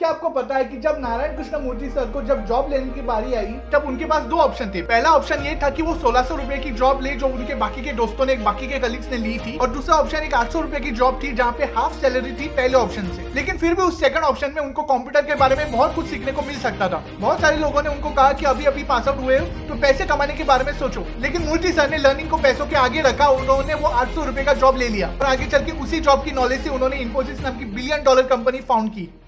क्या आपको पता है कि जब नारायण कृष्ण मूर्ति सर को जब जॉब लेने की बारी आई, तब उनके पास दो ऑप्शन थे। पहला ऑप्शन ये था कि वो सोलह सौ रुपए की जॉब ले, जो उनके बाकी के दोस्तों ने, बाकी के कलीग्स ने ली थी। और दूसरा ऑप्शन एक आठ सौ रुपए की जॉब थी, जहाँ पे हाफ़ सैलरी थी पहले ऑप्शन से। लेकिन फिर भी उस सेकंड ऑप्शन में उनको कंप्यूटर के बारे में बहुत कुछ सीखने को मिल सकता था। बहुत सारे लोगों ने उनको कहा कि अभी अभी पास आउट हुए तो पैसे कमाने के बारे में सोचो। लेकिन मूर्ति सर ने लर्निंग को पैसों के आगे रखा, उन्होंने वो आठ सौ रुपए का जॉब ले लिया। और आगे चल के उसी जॉब की नॉलेज से उन्होंने इन्फोसिस नाम की बिलियन डॉलर कंपनी फाउंड की।